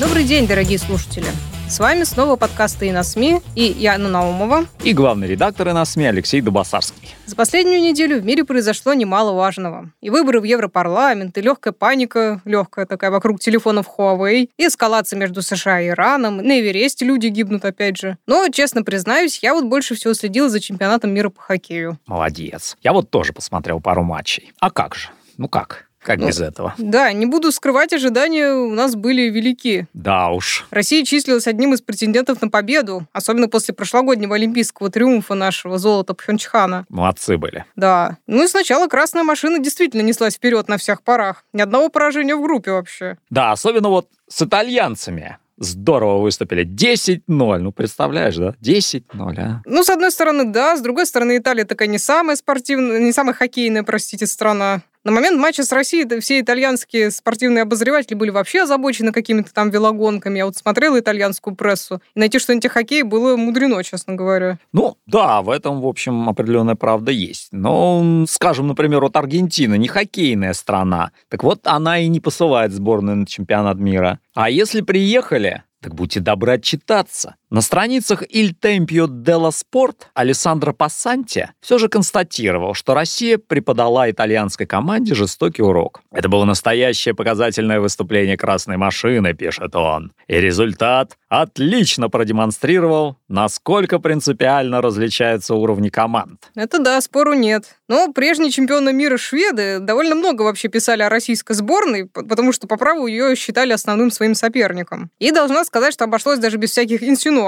Добрый день, дорогие слушатели. С вами снова подкасты «И на СМИ» и я, Анна Наумова. И главный редактор и на СМИ Алексей Дубасарский. За последнюю неделю в мире произошло немало важного. И выборы в Европарламент, и легкая паника, легкая такая вокруг телефонов Huawei, и эскалация между США и Ираном, на Эвересте люди гибнут опять же. Но, честно признаюсь, я вот больше всего следила за чемпионатом мира по хоккею. Молодец. Я вот тоже посмотрел пару матчей. А как же? Ну как? Как Ну, без этого? Да, не буду скрывать, ожидания у нас были велики. Да уж. Россия числилась одним из претендентов на победу, особенно после прошлогоднего олимпийского триумфа нашего золота Пхенчхана. Молодцы были. Да. Ну и сначала красная машина действительно неслась вперед на всех парах. Ни одного поражения в группе вообще. Да, особенно вот с итальянцами. Здорово выступили. 10-0. Ну, представляешь, да? 10-0, а? Ну, с одной стороны, да, с другой стороны, Италия такая не самая спортивная, не самая хоккейная, простите, страна. На момент матча с Россией все итальянские спортивные обозреватели были вообще озабочены какими-то там велогонками. Я вот смотрела итальянскую прессу, и найти что-нибудь о хоккее было мудрено, честно говоря. Ну, да, в этом, в общем, определенная правда есть. Но, скажем, например, вот Аргентина не хоккейная страна. Так вот, она и не посылает сборную на чемпионат мира. А если приехали, так будьте добры отчитаться. На страницах Il Tempio dello Sport Алессандро Пассанти все же констатировал, что Россия преподала итальянской команде жестокий урок. Это было настоящее показательное выступление красной машины, пишет он. И результат отлично продемонстрировал, насколько принципиально различаются уровни команд. Это да, спору нет. Но прежние чемпионы мира шведы довольно много вообще писали о российской сборной, потому что по праву ее считали основным своим соперником. И должна сказать, что обошлось даже без всяких инсинуаций.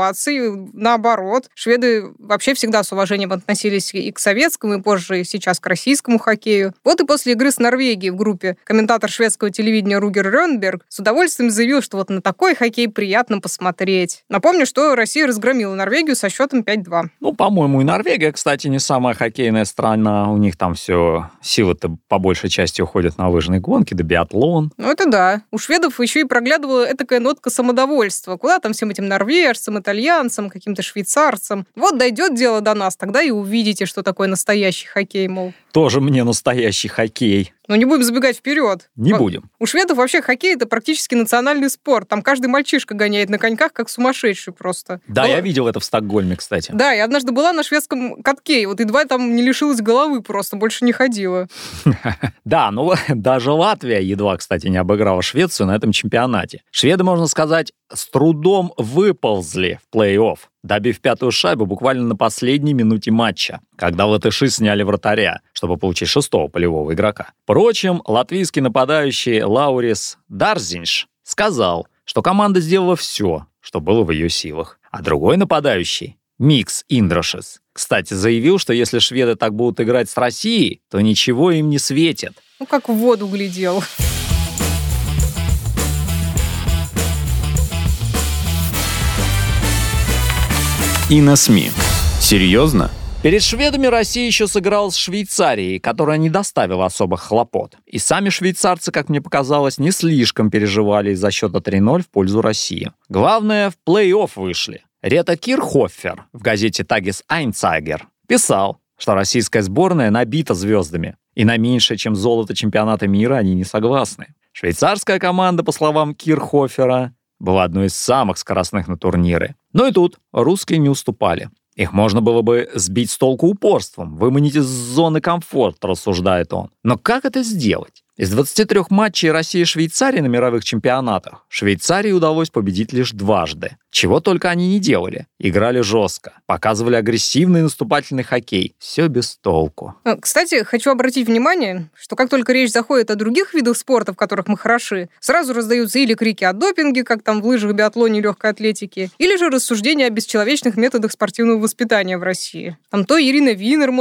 Наоборот, шведы вообще всегда с уважением относились и к советскому, и позже и сейчас к российскому хоккею. Вот и после игры с Норвегией в группе комментатор шведского телевидения Ругер Рёнберг с удовольствием заявил, что вот на такой хоккей приятно посмотреть. Напомню, что Россия разгромила Норвегию со счетом 5-2. Ну, по-моему, и Норвегия, кстати, не самая хоккейная страна. У них там все силы-то по большей части уходят на лыжные гонки, да биатлон. Ну, это да. У шведов еще и проглядывала этакая нотка самодовольства. Куда там всем этим норвежцам, итальянцам, каким-то швейцарцам. Вот дойдет дело до нас, тогда и увидите, что такое настоящий хоккей, мол. Тоже мне настоящий хоккей. Но не будем забегать вперед. Не Во- будем. У шведов вообще хоккей это практически национальный спорт. Там каждый мальчишка гоняет на коньках, как сумасшедший просто. Да, Ну, я видел это в Стокгольме, кстати. Да, я однажды была на шведском катке, и вот едва там не лишилась головы просто, больше не ходила. Да, ну даже Латвия едва, кстати, не обыграла Швецию на этом чемпионате. Шведы, можно сказать, с трудом выползли в плей-офф, добив пятую шайбу буквально на последней минуте матча, когда латыши сняли вратаря, чтобы получить шестого полевого игрока. Впрочем, латвийский нападающий Лаурис Дарзинш сказал, что команда сделала все, что было в ее силах. А другой нападающий, Микс Индрашис, кстати, заявил, что если шведы так будут играть с Россией, то ничего им не светит. Ну, как в воду глядел. И на СМИ. Серьезно? Перед шведами Россия еще сыграла с Швейцарией, которая не доставила особых хлопот. И сами швейцарцы, как мне показалось, не слишком переживали из-за счета 3-0 в пользу России. Главное, в плей-офф вышли. Рета Кирхофер в газете «Тагис Айнцайгер» писал, что российская сборная набита звездами, и на меньшее, чем золото чемпионата мира, они не согласны. Швейцарская команда, по словам Кирхофера, была одной из самых скоростных на турнире. Но и тут русские не уступали. Их можно было бы сбить с толку упорством, выманить из зоны комфорта, рассуждает он. Но как это сделать? Из 23 матчей России и Швейцарии на мировых чемпионатах Швейцарии удалось победить лишь дважды. Чего только они не делали. Играли жестко, показывали агрессивный наступательный хоккей. Все без толку. А, кстати, хочу обратить внимание, что как только речь заходит о других видах спорта, в которых мы хороши, сразу раздаются или крики о допинге, как там в лыжах, биатлоне, легкой атлетике, или же рассуждения о бесчеловечных методах спортивного воспитания в России. Там то Ирина Винер,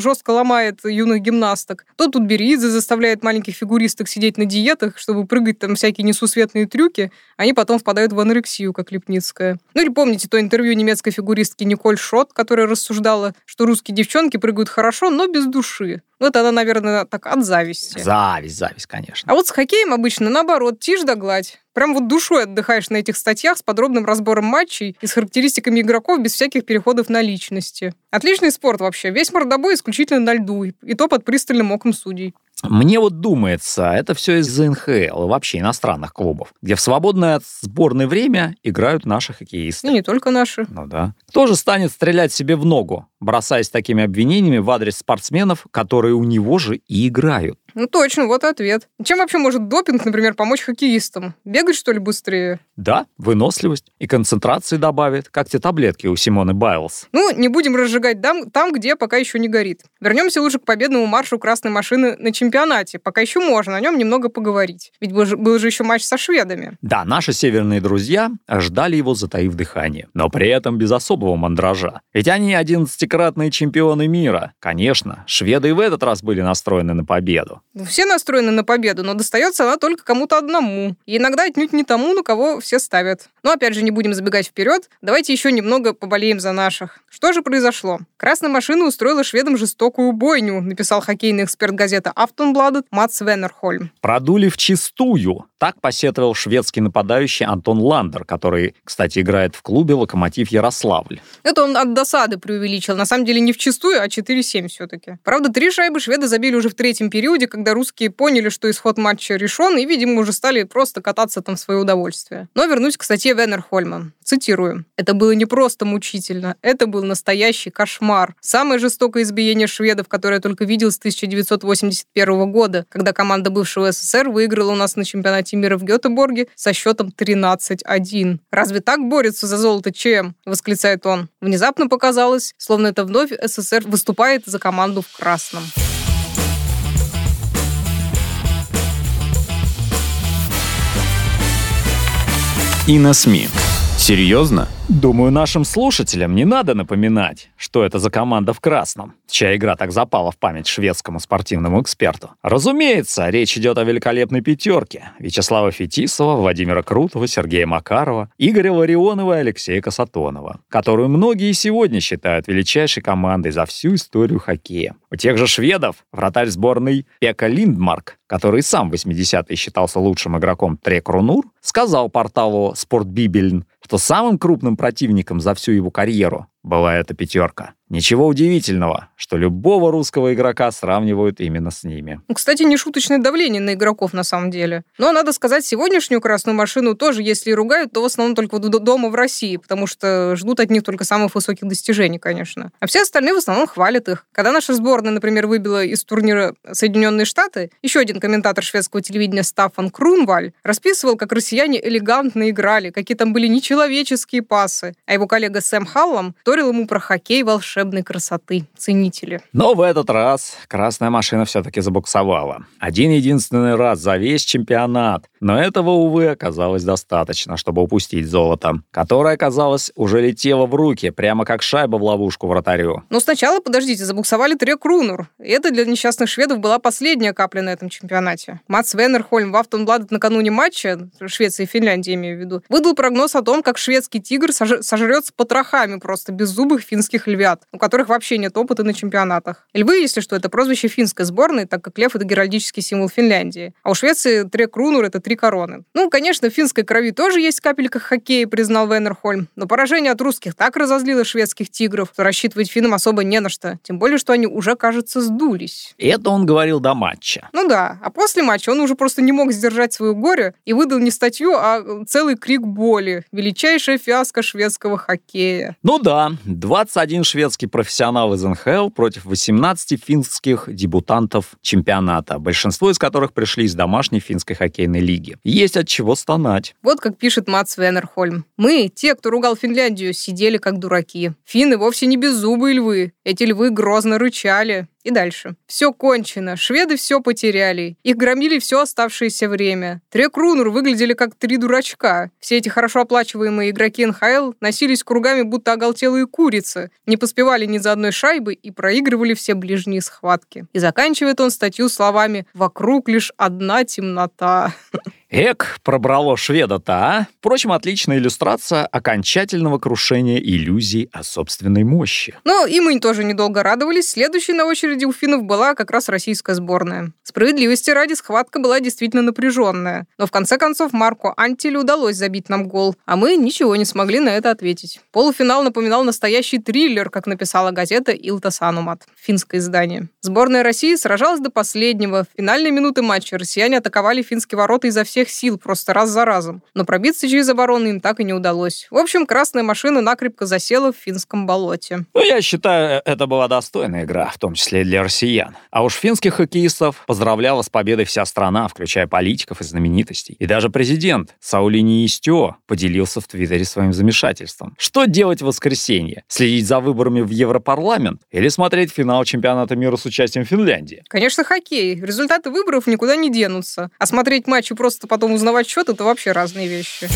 жестко ломает юных гимнасток, то Тутберидзе заставляет маленьких фигуристок сидеть на диетах, чтобы прыгать там всякие несусветные трюки, они потом впадают в анорексию, как Лепницкая. Ну или помните то интервью немецкой фигуристки Николь Шот, которая рассуждала, что русские девчонки прыгают хорошо, но без души. Вот она, наверное, так от зависти. Зависть, зависть, конечно. А вот с хоккеем обычно наоборот, тишь да гладь. Прям вот душой отдыхаешь на этих статьях с подробным разбором матчей и с характеристиками игроков без всяких переходов на личности. Отличный спорт вообще. Весь мордобой исключительно на льду, и то под пристальным оком судей. Мне вот думается, это все из-за НХЛ и вообще иностранных клубов, где в свободное от сборной время играют наши хоккеисты. И не только наши. Ну да. Кто же станет стрелять себе в ногу, бросаясь такими обвинениями в адрес спортсменов, которые у него же и играют? Ну точно, вот ответ. Чем вообще может допинг, например, помочь хоккеистам? Бегать, что ли, быстрее? Да, выносливость и концентрации добавит, как те таблетки у Симоны Байлз. Ну, не будем разжигать дам там, где пока еще не горит. Вернемся лучше к победному маршу красной машины на чемпионате. Пока еще можно о нем немного поговорить. Ведь был же, был же еще матч со шведами. Да, наши северные друзья ждали его, затаив дыхание. Но при этом без особого мандража. Ведь они одиннадцатикратные чемпионы мира. Конечно, шведы и в этот раз были настроены на победу. Все настроены на победу, но достается она только кому-то одному. И иногда отнюдь не тому, на кого все ставят. Но опять же, не будем забегать вперед. Давайте еще немного поболеем за наших. Что же произошло? Красная машина устроила шведам жестокую бойню, написал хоккейный эксперт газеты Автонбладет Мац Венерхольм. Продули в чистую. Так посетовал шведский нападающий Антон Ландер, который, кстати, играет в клубе «Локомотив Ярославль». Это он от досады преувеличил. На самом деле не в чистую, а 4-7 все-таки. Правда, три шайбы шведы забили уже в третьем периоде, когда русские поняли, что исход матча решен, и, видимо, уже стали просто кататься там в свое удовольствие. Но вернусь к статье Венерхольма. Цитирую. «Это было не просто мучительно, это был настоящий кошмар. Самое жестокое избиение шведов, которое я только видел с 1981 года, когда команда бывшего СССР выиграла у нас на чемпионате мира в Гетеборге со счетом 13-1. Разве так борются за золото ЧМ?» — восклицает он. Внезапно показалось, словно это вновь СССР выступает за команду в красном. И на СМИ. Серьезно? Думаю, нашим слушателям не надо напоминать, что это за команда в красном, чья игра так запала в память шведскому спортивному эксперту. Разумеется, речь идет о великолепной пятерке Вячеслава Фетисова, Владимира Крутого, Сергея Макарова, Игоря Ларионова и Алексея Касатонова, которую многие сегодня считают величайшей командой за всю историю хоккея. У тех же шведов вратарь сборной Пека Линдмарк, который сам в 80-е считался лучшим игроком Трек Рунур, сказал порталу «Спортбибельн», что самым крупным противником за всю его карьеру была эта пятерка. Ничего удивительного, что любого русского игрока сравнивают именно с ними. Ну, кстати, не шуточное давление на игроков на самом деле. Но надо сказать, сегодняшнюю красную машину тоже, если и ругают, то в основном только дома в России, потому что ждут от них только самых высоких достижений, конечно. А все остальные в основном хвалят их. Когда наша сборная, например, выбила из турнира Соединенные Штаты, еще один комментатор шведского телевидения Стафан Крунваль расписывал, как россияне элегантно играли, какие там были нечеловеческие пасы. А его коллега Сэм Халлом вторил ему про хоккей волшебной красоты. Ценители. Но в этот раз красная машина все-таки забуксовала. Один единственный раз за весь чемпионат. Но этого, увы, оказалось достаточно, чтобы упустить золото, которое, казалось, уже летело в руки, прямо как шайба в ловушку вратарю. Но сначала, подождите, забуксовали Трек Рунур. И это для несчастных шведов была последняя капля на этом чемпионате. Мац Венерхольм в Автонбладет накануне матча, Швеции и Финляндии имею в виду, выдал прогноз о том, как шведский тигр сожрет с потрохами просто беззубых финских львят, у которых вообще нет опыта на чемпионатах. Львы, если что, это прозвище финской сборной, так как лев — это геральдический символ Финляндии. А у Швеции трек Рунур — это три короны. Ну, конечно, в финской крови тоже есть капелька хоккея, признал Венерхольм, но поражение от русских так разозлило шведских тигров, что рассчитывать финнам особо не на что. Тем более, что они уже, кажется, сдулись. Это он говорил до матча. Ну да, а после матча он уже просто не мог сдержать свое горе и выдал не статью, а целый крик боли. Величайшая фиаско шведского хоккея. Ну да, 21 шведский шведский профессионал из НХЛ против 18 финских дебютантов чемпионата, большинство из которых пришли из домашней финской хоккейной лиги. Есть от чего стонать. Вот как пишет Мац Венерхольм. Мы, те, кто ругал Финляндию, сидели как дураки. Финны вовсе не беззубые львы. Эти львы грозно рычали. И дальше. Все кончено. Шведы все потеряли. Их громили все оставшееся время. Трек Рунер выглядели как три дурачка. Все эти хорошо оплачиваемые игроки НХЛ носились кругами, будто оголтелые курицы, не поспевали ни за одной шайбы и проигрывали все ближние схватки. И заканчивает он статью словами «Вокруг лишь одна темнота». Эк, пробрало шведа-то, а? Впрочем, отличная иллюстрация окончательного крушения иллюзий о собственной мощи. Ну, и мы тоже недолго радовались. Следующей на очереди у финнов была как раз российская сборная. Справедливости ради, схватка была действительно напряженная. Но в конце концов Марку Антилю удалось забить нам гол, а мы ничего не смогли на это ответить. Полуфинал напоминал настоящий триллер, как написала газета Илта Санумат, финское издание. Сборная России сражалась до последнего. В финальные минуты матча россияне атаковали финские ворота изо всех всех сил, просто раз за разом. Но пробиться через оборону им так и не удалось. В общем, красная машина накрепко засела в финском болоте. Ну, я считаю, это была достойная игра, в том числе и для россиян. А уж финских хоккеистов поздравляла с победой вся страна, включая политиков и знаменитостей. И даже президент Саули Ниистё поделился в Твиттере своим замешательством. Что делать в воскресенье? Следить за выборами в Европарламент или смотреть финал чемпионата мира с участием Финляндии? Конечно, хоккей. Результаты выборов никуда не денутся. А смотреть матчи просто потом узнавать счет, это вообще разные вещи.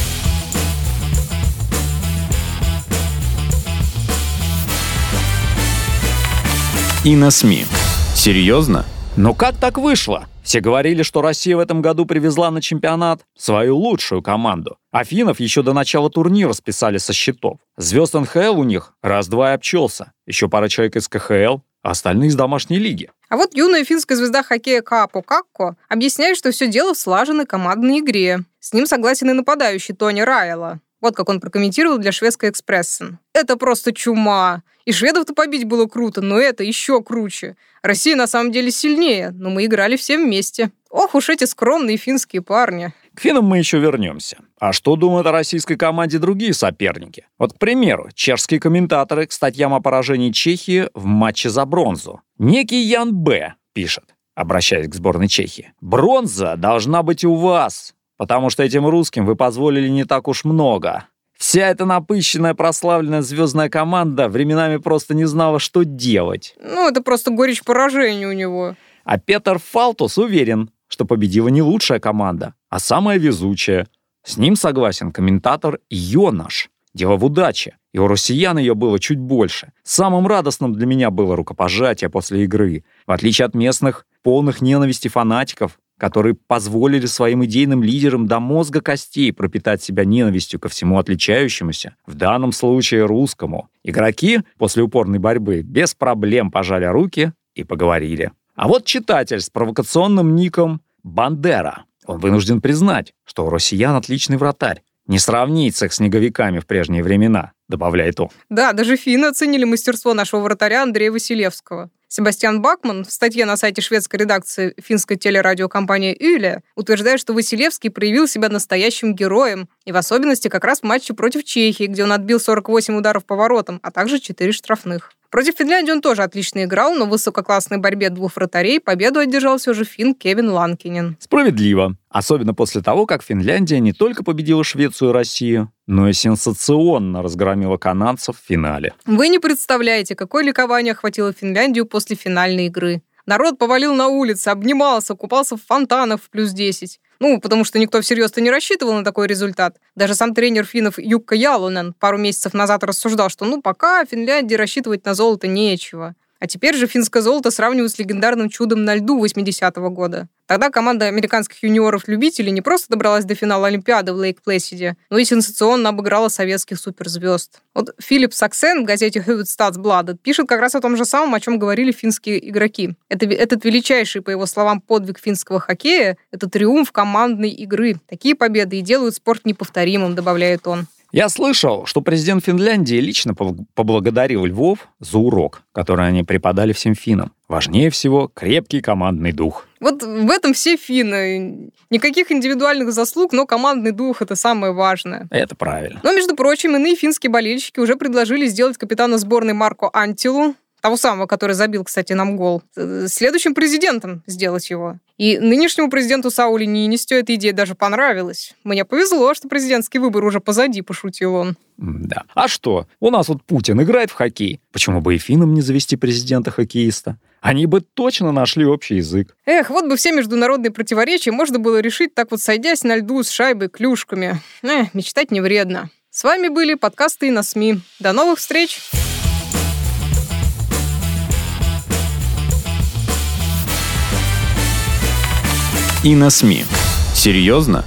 И на СМИ. Серьезно? Но как так вышло? Все говорили, что Россия в этом году привезла на чемпионат свою лучшую команду. Афинов еще до начала турнира списали со счетов. Звезд НХЛ у них раз-два и обчелся. Еще пара человек из КХЛ, а остальные из домашней лиги. А вот юная финская звезда хоккея Капо Какко объясняет, что все дело в слаженной командной игре. С ним согласен и нападающий Тони Райла. Вот как он прокомментировал для шведской «Экспрессен». «Это просто чума. И шведов-то побить было круто, но это еще круче. Россия на самом деле сильнее, но мы играли все вместе. Ох уж эти скромные финские парни». К финнам мы еще вернемся. А что думают о российской команде другие соперники? Вот, к примеру, чешские комментаторы к статьям о поражении Чехии в матче за бронзу. Некий Ян Б. пишет, обращаясь к сборной Чехии. «Бронза должна быть у вас, потому что этим русским вы позволили не так уж много. Вся эта напыщенная, прославленная звездная команда временами просто не знала, что делать. Ну, это просто горечь поражения у него. А Петр Фалтус уверен, что победила не лучшая команда, а самая везучая. С ним согласен комментатор Йонаш. Дело в удаче, и у россиян ее было чуть больше. Самым радостным для меня было рукопожатие после игры. В отличие от местных, полных ненависти фанатиков, которые позволили своим идейным лидерам до мозга костей пропитать себя ненавистью ко всему отличающемуся, в данном случае русскому. Игроки после упорной борьбы без проблем пожали руки и поговорили. А вот читатель с провокационным ником Бандера. Он вынужден признать, что у россиян отличный вратарь. Не сравнить с их снеговиками в прежние времена, добавляет он. Да, даже финны оценили мастерство нашего вратаря Андрея Василевского. Себастьян Бакман в статье на сайте шведской редакции финской телерадиокомпании «Юле» утверждает, что Василевский проявил себя настоящим героем, и в особенности как раз в матче против Чехии, где он отбил 48 ударов по воротам, а также 4 штрафных. Против Финляндии он тоже отлично играл, но в высококлассной борьбе двух вратарей победу одержал все же фин Кевин Ланкинен. Справедливо. Особенно после того, как Финляндия не только победила Швецию и Россию, но и сенсационно разгромила канадцев в финале. Вы не представляете, какое ликование охватило Финляндию после финальной игры. Народ повалил на улицы, обнимался, купался в фонтанах в плюс 10. Ну, потому что никто всерьез-то не рассчитывал на такой результат. Даже сам тренер финнов Юкка Ялунен пару месяцев назад рассуждал, что ну пока Финляндии рассчитывать на золото нечего. А теперь же финское золото сравнивают с легендарным чудом на льду 80-го года. Тогда команда американских юниоров-любителей не просто добралась до финала Олимпиады в Лейк-Плэсиде, но и сенсационно обыграла советских суперзвезд. Вот Филипп Саксен в газете Huvudstadsbladet пишет как раз о том же самом, о чем говорили финские игроки. Это, этот величайший, по его словам, подвиг финского хоккея — это триумф командной игры. Такие победы и делают спорт неповторимым, добавляет он. Я слышал, что президент Финляндии лично поблагодарил Львов за урок, который они преподали всем финнам. Важнее всего крепкий командный дух. Вот в этом все финны. Никаких индивидуальных заслуг, но командный дух – это самое важное. Это правильно. Но, между прочим, иные финские болельщики уже предложили сделать капитана сборной Марко Антилу, того самого, который забил, кстати, нам гол, э, следующим президентом сделать его. И нынешнему президенту Саули Нинистю эта идея даже понравилась. Мне повезло, что президентский выбор уже позади, пошутил он. Да. А что? У нас вот Путин играет в хоккей. Почему бы и финнам не завести президента-хоккеиста? Они бы точно нашли общий язык. Эх, вот бы все международные противоречия можно было решить так вот сойдясь на льду с шайбой, клюшками. Эх, мечтать не вредно. С вами были подкасты и на СМИ. До новых встреч! И на СМИ. Серьезно?